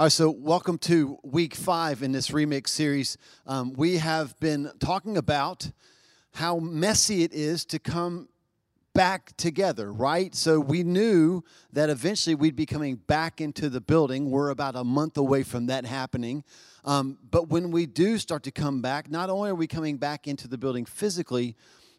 All right, so welcome to week five in this remix series. Um, we have been talking about how messy it is to come back together, right? So we knew that eventually we'd be coming back into the building. We're about a month away from that happening. Um, but when we do start to come back, not only are we coming back into the building physically,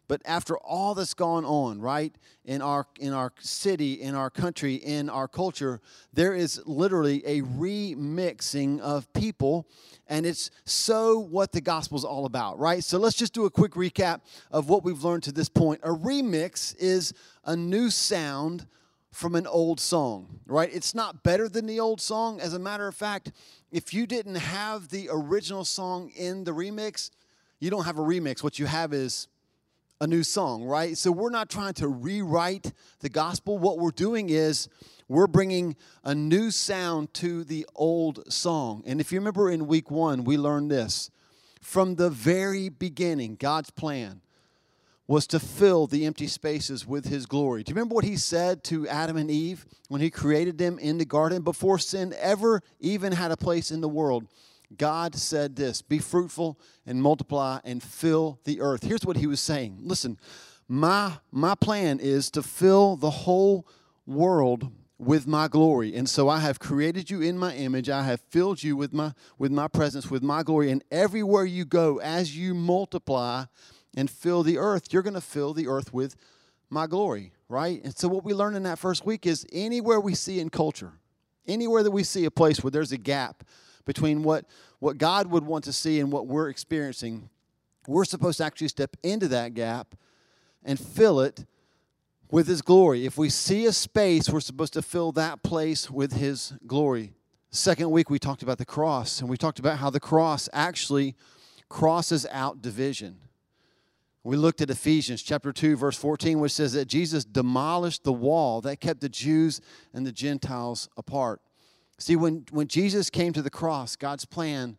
but after all that's gone on, right, in our in our city, in our country, in our culture, there is literally a remixing of people, and it's so what the gospel is all about, right? So let's just do a quick recap of what we've learned to this point. A remix is a new sound from an old song, right? It's not better than the old song. As a matter of fact, if you didn't have the original song in the remix, you don't have a remix. What you have is a new song, right? So we're not trying to rewrite the gospel. What we're doing is we're bringing a new sound to the old song. And if you remember in week one, we learned this. From the very beginning, God's plan was to fill the empty spaces with his glory. Do you remember what he said to Adam and Eve when he created them in the garden before sin ever even had a place in the world? God said this Be fruitful and multiply and fill the earth. Here's what he was saying. Listen, my, my plan is to fill the whole world with my glory. And so i have created you in my image. I have filled you with my with my presence with my glory. And everywhere you go as you multiply and fill the earth you're going to fill the earth with my glory right? And so what we learned in that first week is anywhere we see in culture anywhere that we see a place where there's a gap between what, what God would want to see and what we're experiencing, we're supposed to actually step into that gap and fill it with His glory. If we see a space, we're supposed to fill that place with His glory. Second week, we talked about the cross, and we talked about how the cross actually crosses out division. We looked at Ephesians chapter 2, verse 14, which says that Jesus demolished the wall that kept the Jews and the Gentiles apart. See, when, when Jesus came to the cross, God's plan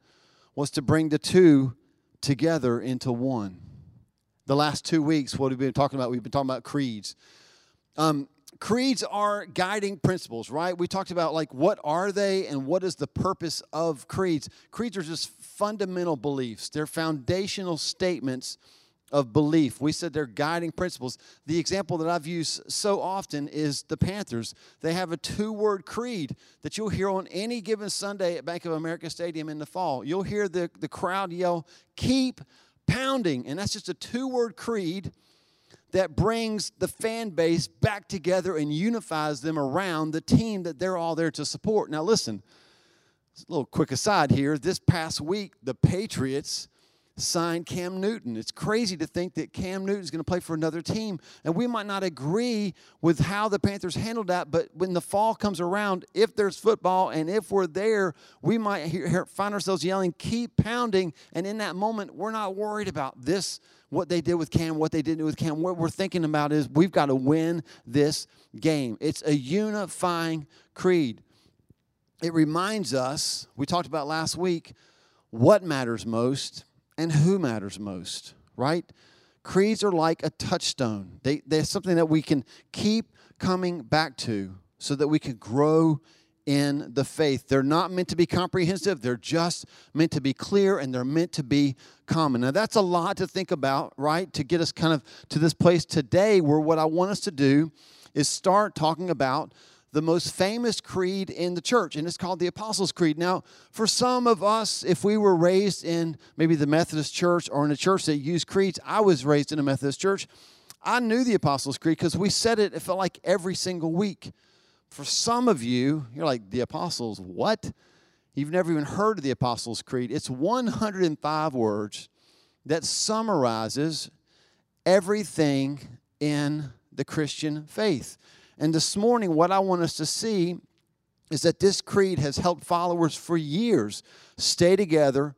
was to bring the two together into one. The last two weeks, what we've been talking about, we've been talking about creeds. Um, creeds are guiding principles, right? We talked about like what are they and what is the purpose of creeds. Creeds are just fundamental beliefs. They're foundational statements of belief. We said they're guiding principles. The example that I've used so often is the Panthers. They have a two word creed that you'll hear on any given Sunday at Bank of America Stadium in the fall. You'll hear the, the crowd yell, Keep pounding. And that's just a two word creed that brings the fan base back together and unifies them around the team that they're all there to support. Now, listen, a little quick aside here. This past week, the Patriots signed Cam Newton. It's crazy to think that Cam Newton is going to play for another team. And we might not agree with how the Panthers handled that, but when the fall comes around, if there's football and if we're there, we might hear, find ourselves yelling, keep pounding. And in that moment, we're not worried about this, what they did with Cam, what they didn't do with Cam. What we're thinking about is we've got to win this game. It's a unifying creed. It reminds us, we talked about last week, what matters most and who matters most, right? Creeds are like a touchstone. They, they're something that we can keep coming back to so that we can grow in the faith. They're not meant to be comprehensive, they're just meant to be clear and they're meant to be common. Now, that's a lot to think about, right? To get us kind of to this place today where what I want us to do is start talking about the most famous creed in the church, and it's called the Apostles' Creed. Now, for some of us, if we were raised in maybe the Methodist church or in a church that used creeds, I was raised in a Methodist church. I knew the Apostles' Creed because we said it, it felt like every single week. For some of you, you're like, the Apostles, what? You've never even heard of the Apostles' Creed. It's 105 words that summarizes everything in the Christian faith. And this morning, what I want us to see is that this creed has helped followers for years stay together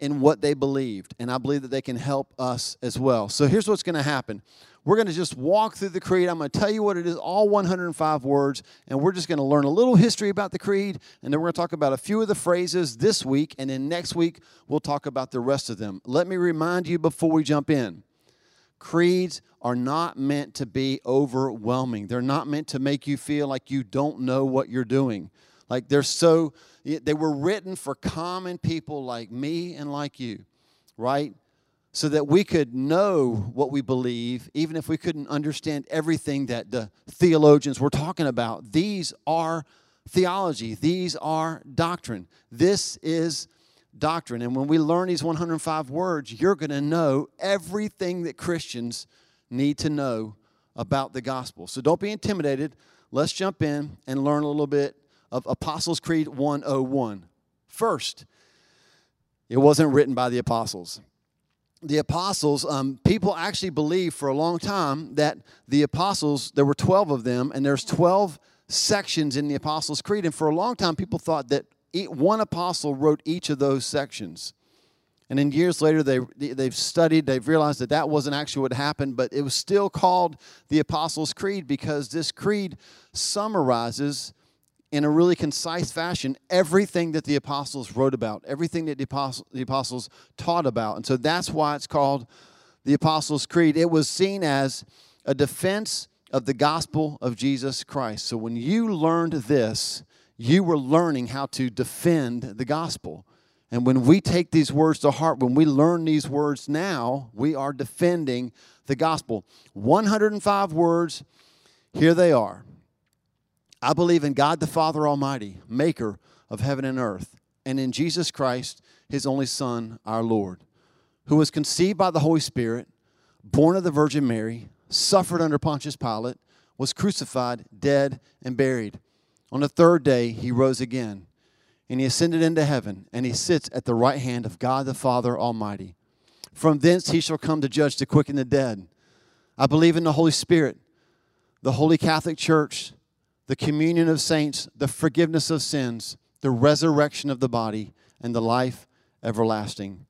in what they believed. And I believe that they can help us as well. So here's what's going to happen we're going to just walk through the creed. I'm going to tell you what it is, all 105 words, and we're just going to learn a little history about the creed, and then we're going to talk about a few of the phrases this week, and then next week we'll talk about the rest of them. Let me remind you before we jump in creeds are not meant to be overwhelming. They're not meant to make you feel like you don't know what you're doing. Like they're so, they were written for common people like me and like you, right? So that we could know what we believe, even if we couldn't understand everything that the theologians were talking about. These are theology, these are doctrine. This is doctrine. And when we learn these 105 words, you're going to know everything that Christians need to know about the gospel. So don't be intimidated. Let's jump in and learn a little bit of Apostles' Creed 101. First, it wasn't written by the apostles. The apostles, um, people actually believed for a long time that the apostles, there were 12 of them, and there's 12 sections in the Apostles' Creed. And for a long time, people thought that one apostle wrote each of those sections. And then years later, they, they've studied, they've realized that that wasn't actually what happened, but it was still called the Apostles' Creed because this creed summarizes in a really concise fashion everything that the apostles wrote about, everything that the apostles, the apostles taught about. And so that's why it's called the Apostles' Creed. It was seen as a defense of the gospel of Jesus Christ. So when you learned this, you were learning how to defend the gospel. And when we take these words to heart, when we learn these words now, we are defending the gospel. 105 words, here they are. I believe in God the Father Almighty, maker of heaven and earth, and in Jesus Christ, his only Son, our Lord, who was conceived by the Holy Spirit, born of the Virgin Mary, suffered under Pontius Pilate, was crucified, dead, and buried on the third day, he rose again, and he ascended into heaven, and he sits at the right hand of God the Father Almighty. From thence he shall come to judge the quick and the dead. I believe in the Holy Spirit, the Holy Catholic Church, the communion of saints, the forgiveness of sins, the resurrection of the body, and the life everlasting.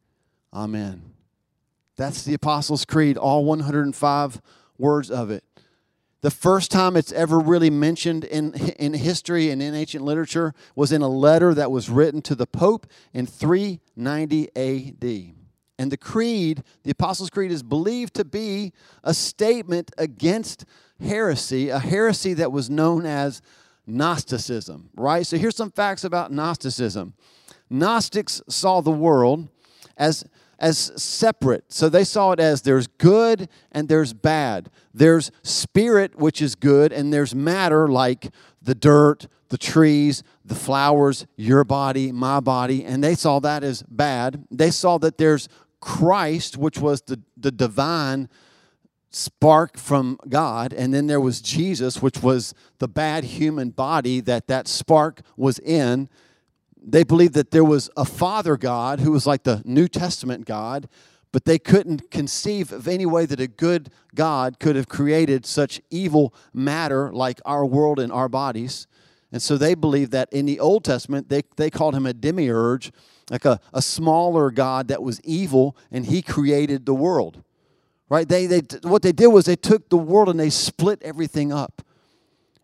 Amen. That's the Apostles' Creed, all 105 words of it. The first time it's ever really mentioned in, in history and in ancient literature was in a letter that was written to the Pope in 390 AD. And the creed, the Apostles' Creed, is believed to be a statement against heresy, a heresy that was known as Gnosticism, right? So here's some facts about Gnosticism. Gnostics saw the world as as separate. So they saw it as there's good and there's bad. There's spirit, which is good, and there's matter like the dirt, the trees, the flowers, your body, my body, and they saw that as bad. They saw that there's Christ, which was the, the divine spark from God, and then there was Jesus, which was the bad human body that that spark was in they believed that there was a father God who was like the New Testament God, but they couldn't conceive of any way that a good God could have created such evil matter like our world and our bodies. And so they believed that in the Old Testament, they, they called him a demiurge, like a, a smaller God that was evil, and he created the world. Right? They, they, what they did was they took the world and they split everything up.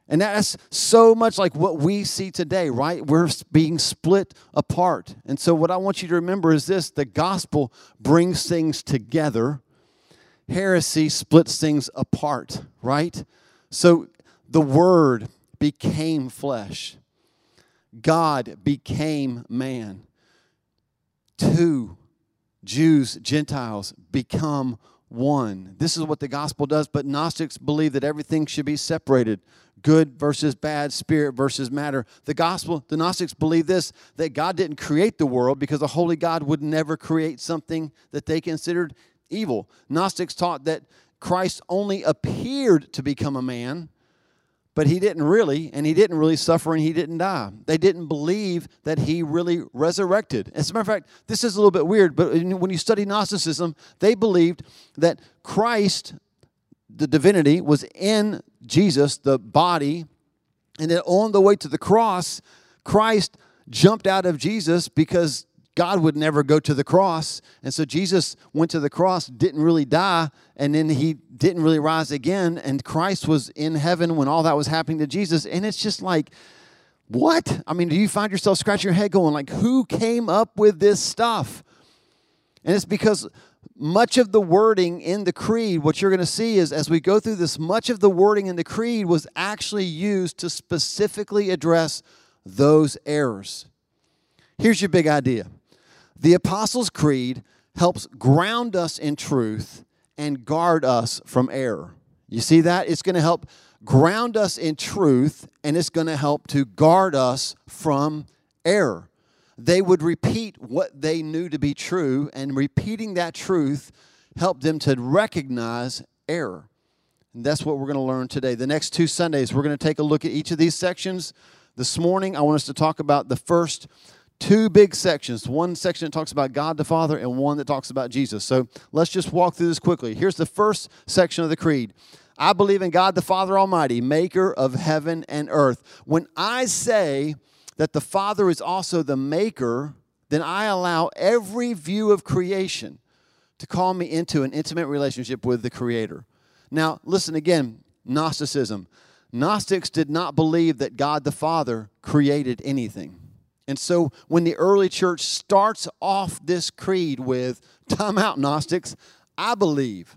And that's so much like what we see today, right? We're being split apart. And so, what I want you to remember is this the gospel brings things together, heresy splits things apart, right? So, the word became flesh, God became man. Two, Jews, Gentiles become one. This is what the gospel does, but Gnostics believe that everything should be separated good versus bad, spirit versus matter. The gospel, the Gnostics believe this that God didn't create the world because a holy God would never create something that they considered evil. Gnostics taught that Christ only appeared to become a man, but he didn't really, and he didn't really suffer and he didn't die. They didn't believe that he really resurrected. As a matter of fact, this is a little bit weird, but when you study Gnosticism, they believed that Christ the divinity was in Jesus, the body, and then on the way to the cross, Christ jumped out of Jesus because God would never go to the cross. And so Jesus went to the cross, didn't really die, and then he didn't really rise again. And Christ was in heaven when all that was happening to Jesus. And it's just like, what? I mean, do you find yourself scratching your head going, like, who came up with this stuff? And it's because much of the wording in the creed, what you're going to see is as we go through this, much of the wording in the creed was actually used to specifically address those errors. Here's your big idea the Apostles' Creed helps ground us in truth and guard us from error. You see that? It's going to help ground us in truth and it's going to help to guard us from error. They would repeat what they knew to be true, and repeating that truth helped them to recognize error. And that's what we're going to learn today. The next two Sundays, we're going to take a look at each of these sections. This morning, I want us to talk about the first two big sections one section that talks about God the Father, and one that talks about Jesus. So let's just walk through this quickly. Here's the first section of the Creed. I believe in God the Father Almighty, maker of heaven and earth. When I say that the Father is also the maker, then I allow every view of creation to call me into an intimate relationship with the Creator. Now, listen again Gnosticism. Gnostics did not believe that God the Father created anything. And so when the early church starts off this creed with, time out, Gnostics, I believe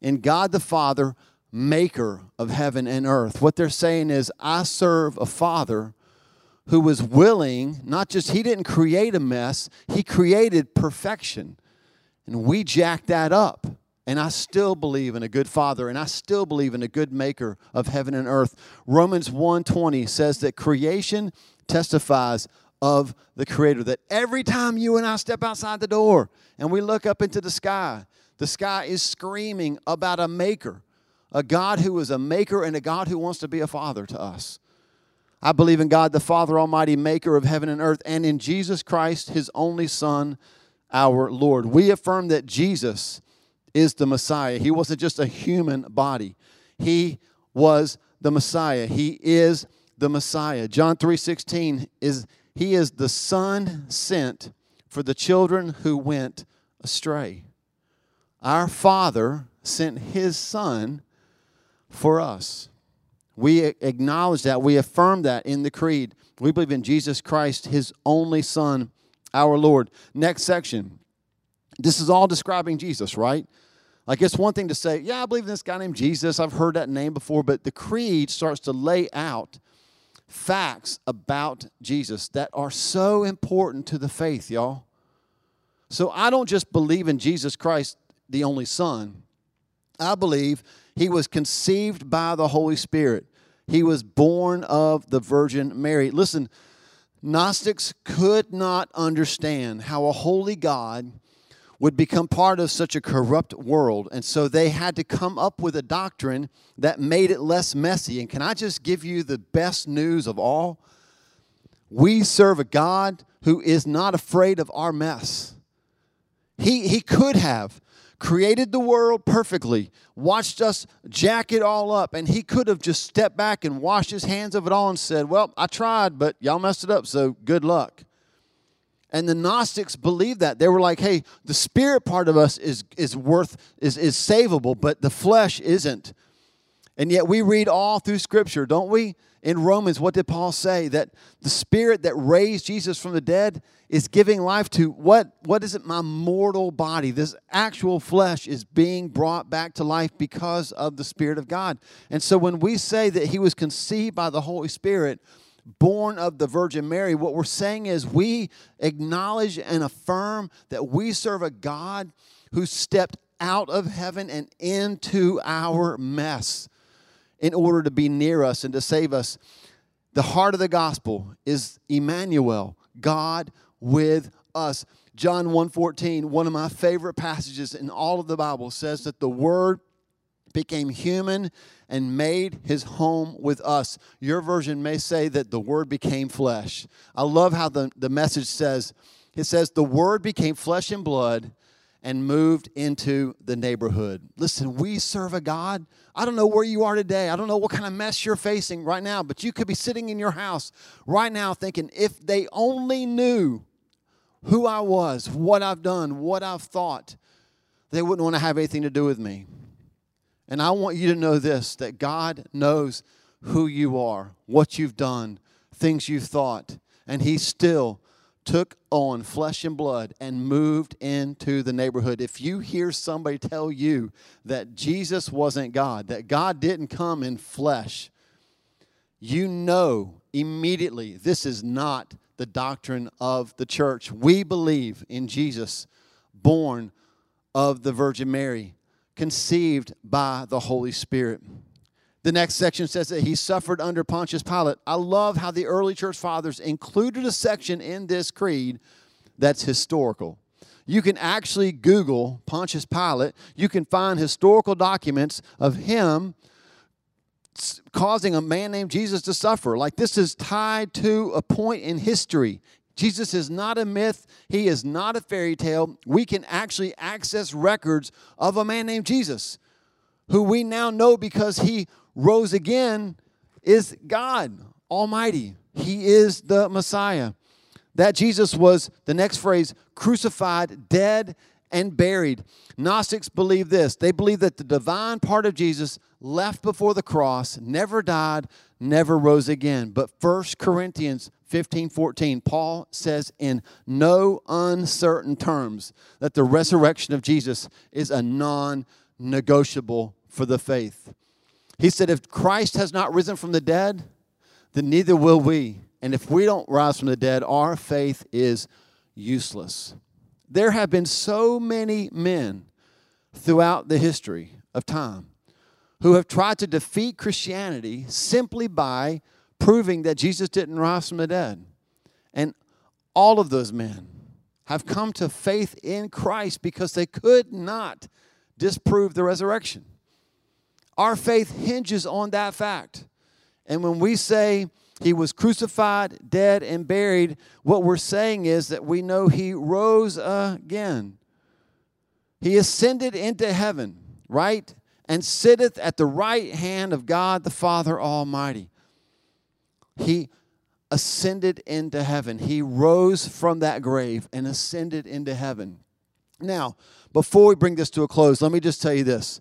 in God the Father, maker of heaven and earth. What they're saying is, I serve a Father who was willing, not just, he didn't create a mess, he created perfection. And we jacked that up. And I still believe in a good father and I still believe in a good maker of heaven and earth. Romans 1:20 says that creation testifies of the creator that every time you and I step outside the door and we look up into the sky, the sky is screaming about a maker, a God who is a maker and a God who wants to be a father to us. I believe in God the Father Almighty, maker of heaven and earth, and in Jesus Christ, his only Son, our Lord. We affirm that Jesus is the Messiah. He wasn't just a human body. He was the Messiah. He is the Messiah. John 3:16 is he is the son sent for the children who went astray. Our Father sent his son for us. We acknowledge that. We affirm that in the creed. We believe in Jesus Christ, his only son, our Lord. Next section. This is all describing Jesus, right? Like it's one thing to say, yeah, I believe in this guy named Jesus. I've heard that name before, but the creed starts to lay out facts about Jesus that are so important to the faith, y'all. So I don't just believe in Jesus Christ, the only Son. I believe he was conceived by the Holy Spirit. He was born of the Virgin Mary. Listen, Gnostics could not understand how a holy God would become part of such a corrupt world. And so they had to come up with a doctrine that made it less messy. And can I just give you the best news of all? We serve a God who is not afraid of our mess. He, he could have created the world perfectly, watched us jack it all up, and he could have just stepped back and washed his hands of it all and said, Well, I tried, but y'all messed it up, so good luck. And the Gnostics believed that. They were like, hey, the spirit part of us is, is worth, is, is savable, but the flesh isn't. And yet we read all through Scripture, don't we? In Romans, what did Paul say? That the spirit that raised Jesus from the dead is giving life to what? What is it? My mortal body. This actual flesh is being brought back to life because of the Spirit of God. And so when we say that he was conceived by the Holy Spirit, born of the Virgin Mary, what we're saying is we acknowledge and affirm that we serve a God who stepped out of heaven and into our mess in order to be near us and to save us. The heart of the gospel is Emmanuel, God with us. John 1:14, one of my favorite passages in all of the Bible says that the word became human and made his home with us. Your version may say that the word became flesh. I love how the, the message says, it says, the word became flesh and blood and moved into the neighborhood. Listen, we serve a God. I don't know where you are today. I don't know what kind of mess you're facing right now, but you could be sitting in your house right now thinking, if they only knew who I was, what I've done, what I've thought, they wouldn't want to have anything to do with me. And I want you to know this that God knows who you are, what you've done, things you've thought, and He still took on flesh and blood and moved into the neighborhood. If you hear somebody tell you that Jesus wasn't God, that God didn't come in flesh, you know immediately this is not the doctrine of the church. We believe in Jesus, born of the Virgin Mary, conceived by the Holy Spirit. The next section says that he suffered under Pontius Pilate. I love how the early church fathers included a section in this creed that's historical. You can actually Google Pontius Pilate. You can find historical documents of him causing a man named Jesus to suffer. Like this is tied to a point in history. Jesus is not a myth, he is not a fairy tale. We can actually access records of a man named Jesus, who we now know because he rose again is God Almighty. He is the Messiah. That Jesus was, the next phrase, crucified, dead, and buried. Gnostics believe this. They believe that the divine part of Jesus left before the cross, never died, never rose again. But 1 Corinthians 15 14, Paul says in no uncertain terms that the resurrection of Jesus is a non negotiable for the faith. He said, If Christ has not risen from the dead, then neither will we. And if we don't rise from the dead, our faith is useless. There have been so many men throughout the history of time who have tried to defeat Christianity simply by proving that Jesus didn't rise from the dead. And all of those men have come to faith in Christ because they could not disprove the resurrection. Our faith hinges on that fact. And when we say he was crucified, dead, and buried, what we're saying is that we know he rose again. He ascended into heaven, right? And sitteth at the right hand of God the Father Almighty. He ascended into heaven. He rose from that grave and ascended into heaven. Now, before we bring this to a close, let me just tell you this.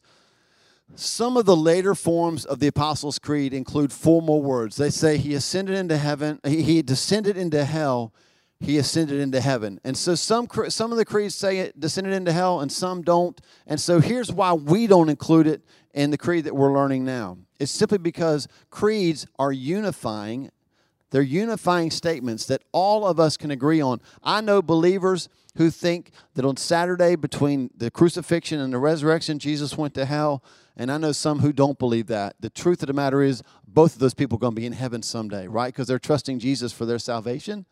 Some of the later forms of the Apostles' Creed include four more words. They say he ascended into heaven, he descended into hell, he ascended into heaven. And so some some of the creeds say it descended into hell and some don't. And so here's why we don't include it in the creed that we're learning now. It's simply because creeds are unifying. They're unifying statements that all of us can agree on. I know believers who think that on Saturday between the crucifixion and the resurrection Jesus went to hell and I know some who don't believe that. The truth of the matter is, both of those people are going to be in heaven someday, right? Because they're trusting Jesus for their salvation.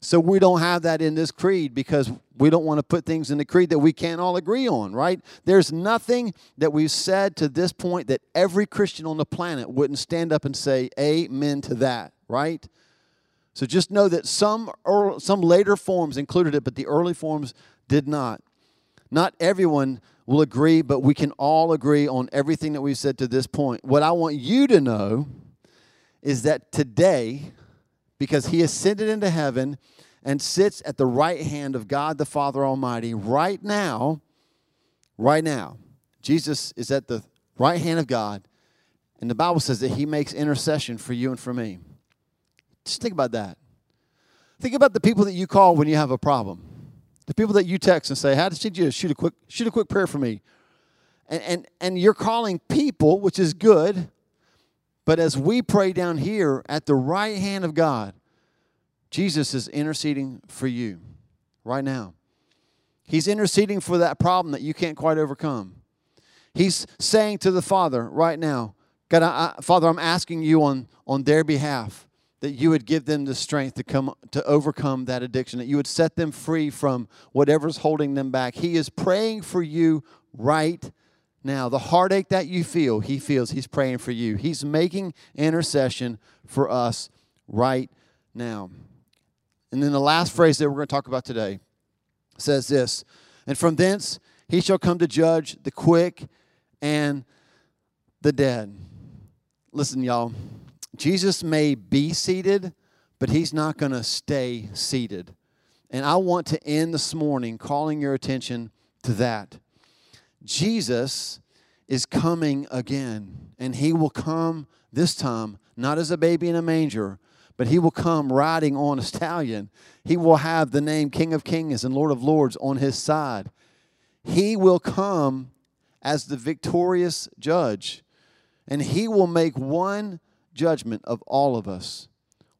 So we don't have that in this creed because we don't want to put things in the creed that we can't all agree on, right? There's nothing that we've said to this point that every Christian on the planet wouldn't stand up and say amen to that, right? So just know that some early, some later forms included it, but the early forms did not. Not everyone will agree, but we can all agree on everything that we've said to this point. What I want you to know is that today, because he ascended into heaven and sits at the right hand of God the Father Almighty, right now, right now, Jesus is at the right hand of God, and the Bible says that he makes intercession for you and for me. Just think about that. Think about the people that you call when you have a problem. The people that you text and say, "How did you shoot a quick shoot a quick prayer for me?" And and and you're calling people, which is good. But as we pray down here at the right hand of God, Jesus is interceding for you right now. He's interceding for that problem that you can't quite overcome. He's saying to the Father right now, God, I, I, Father, I'm asking you on, on their behalf that you would give them the strength to come to overcome that addiction that you would set them free from whatever's holding them back. He is praying for you right now. The heartache that you feel he feels he's praying for you. He's making intercession for us right now. And then the last phrase that we're going to talk about today says this and from thence he shall come to judge the quick and the dead. Listen y'all Jesus may be seated, but he's not going to stay seated. And I want to end this morning calling your attention to that. Jesus is coming again, and he will come this time not as a baby in a manger, but he will come riding on a stallion. He will have the name King of Kings and Lord of Lords on his side. He will come as the victorious judge, and he will make one judgment of all of us.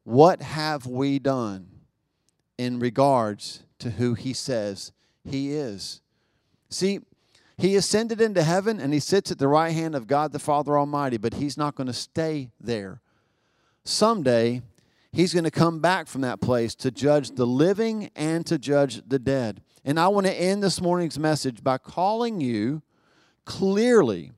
What have we done in regards to who he says he is? See, he ascended into heaven and he sits at the right hand of God the Father Almighty, but he's not going to stay there. Someday, he's going to come back from that place to judge the living and to judge the dead. And I want to end this morning's message by calling you clearly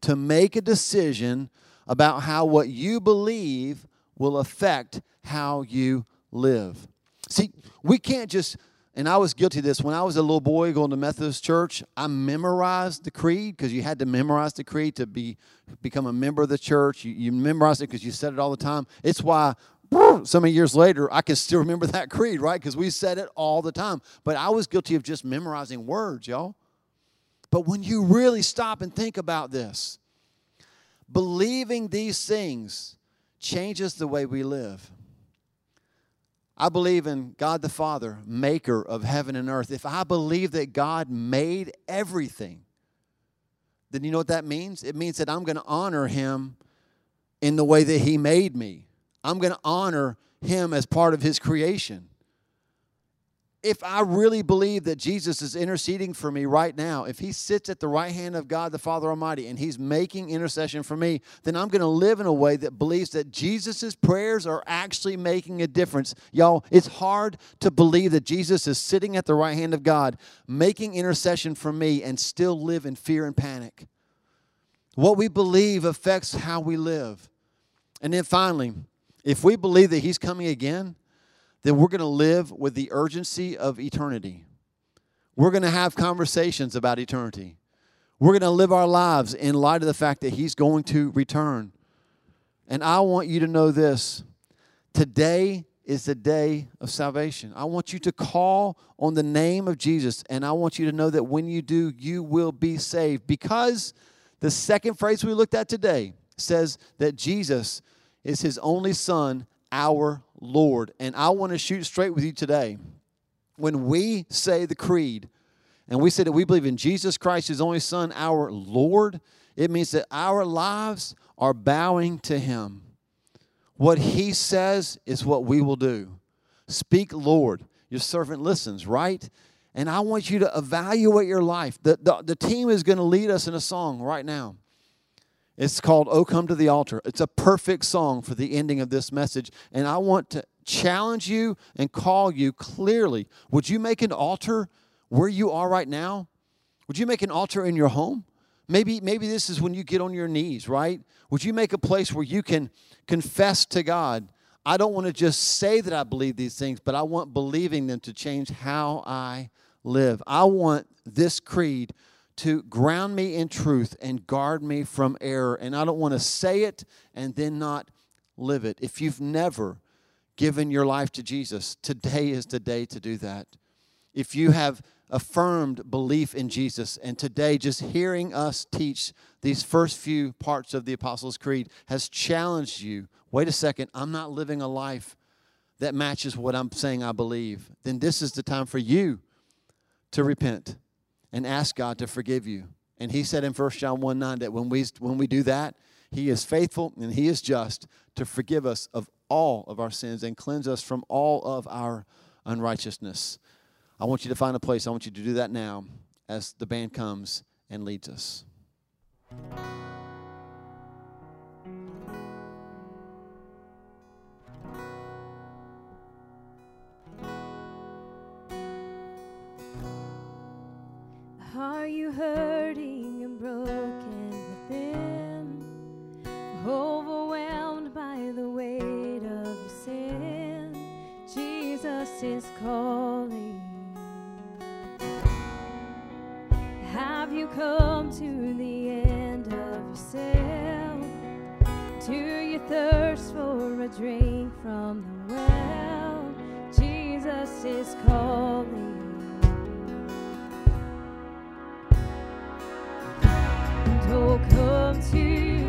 to make a decision about how what you believe will affect how you live. See, we can't just, and I was guilty of this. When I was a little boy going to Methodist church, I memorized the creed because you had to memorize the creed to be become a member of the church. You, you memorized it because you said it all the time. It's why so many years later, I can still remember that creed, right? Because we said it all the time. But I was guilty of just memorizing words, y'all. But when you really stop and think about this, believing these things changes the way we live. I believe in God the Father, maker of heaven and earth. If I believe that God made everything, then you know what that means? It means that I'm going to honor him in the way that he made me. I'm going to honor him as part of his creation. If I really believe that Jesus is interceding for me right now, if he sits at the right hand of God the Father Almighty and he's making intercession for me, then I'm going to live in a way that believes that Jesus' prayers are actually making a difference. Y'all, it's hard to believe that Jesus is sitting at the right hand of God, making intercession for me, and still live in fear and panic. What we believe affects how we live. And then finally, if we believe that He's coming again, then we're going to live with the urgency of eternity. We're going to have conversations about eternity. We're going to live our lives in light of the fact that He's going to return. And I want you to know this today is the day of salvation. I want you to call on the name of Jesus, and I want you to know that when you do, you will be saved. Because the second phrase we looked at today says that Jesus is his only son, our Lord. And I want to shoot straight with you today. When we say the creed, and we say that we believe in Jesus Christ, his only son, our Lord, it means that our lives are bowing to him. What he says is what we will do. Speak, Lord. Your servant listens, right? And I want you to evaluate your life. The, the, the team is going to lead us in a song right now. It's called Oh Come to the Altar. It's a perfect song for the ending of this message. And I want to challenge you and call you clearly. Would you make an altar where you are right now? Would you make an altar in your home? Maybe, maybe this is when you get on your knees, right? Would you make a place where you can confess to God? I don't want to just say that I believe these things, but I want believing them to change how I live. I want this creed to ground me in truth and guard me from error. And I don't want to say it and then not live it. If you've never given your life to Jesus, today is the day to do that. If you have affirmed belief in Jesus, and today just hearing us teach these first few parts of the Apostles' Creed has challenged you wait a second, I'm not living a life that matches what I'm saying I believe, then this is the time for you to repent and ask God to forgive you. And he said in 1 John 1 9 that when we, when we do that, he is faithful and he is just to forgive us of all of our sins and cleanse us from all of our unrighteousness. I want you to find a place. I want you to do that now as the band comes and leads us. Are you hurting and broken within? Overwhelmed by the weight of sin? Jesus is calling. Have you come to the end of yourself? Do you thirst for a drink from the well? Jesus is calling. Oh, come to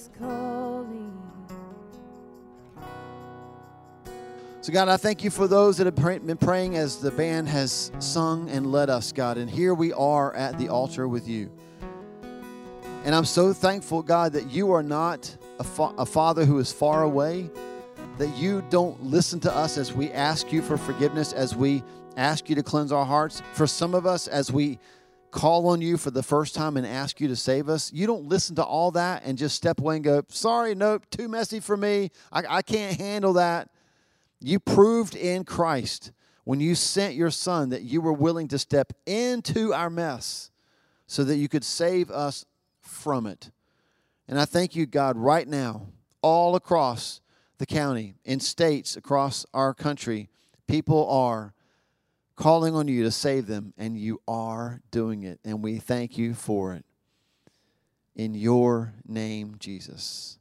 is calling. So, God, I thank you for those that have been praying as the band has sung and led us, God. And here we are at the altar with you. And I'm so thankful, God, that you are not a, fa- a father who is far away, that you don't listen to us as we ask you for forgiveness, as we ask you to cleanse our hearts. For some of us, as we call on you for the first time and ask you to save us, you don't listen to all that and just step away and go, sorry, nope, too messy for me. I, I can't handle that. You proved in Christ when you sent your son that you were willing to step into our mess so that you could save us from it. And I thank you, God, right now, all across the county, in states across our country, people are calling on you to save them, and you are doing it. And we thank you for it. In your name, Jesus.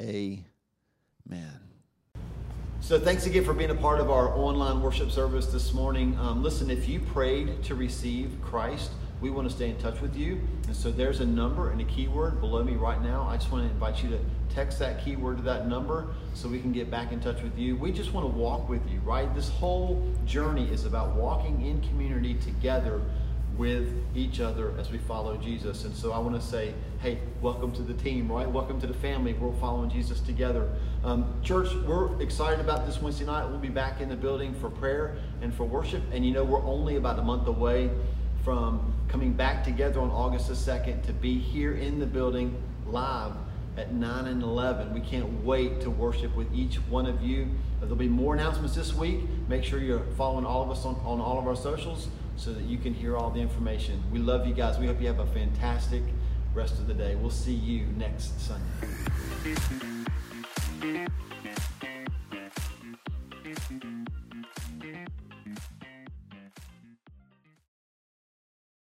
Amen. So, thanks again for being a part of our online worship service this morning. Um, listen, if you prayed to receive Christ, we want to stay in touch with you. And so, there's a number and a keyword below me right now. I just want to invite you to text that keyword to that number so we can get back in touch with you. We just want to walk with you, right? This whole journey is about walking in community together with each other as we follow Jesus. And so I want to say, hey, welcome to the team, right? Welcome to the family. We're following Jesus together. Um, church, we're excited about this Wednesday night. We'll be back in the building for prayer and for worship. And you know, we're only about a month away from coming back together on August the 2nd to be here in the building live at 9 and 11. We can't wait to worship with each one of you. There'll be more announcements this week. Make sure you're following all of us on, on all of our socials so that you can hear all the information. We love you guys. We hope you have a fantastic rest of the day. We'll see you next Sunday.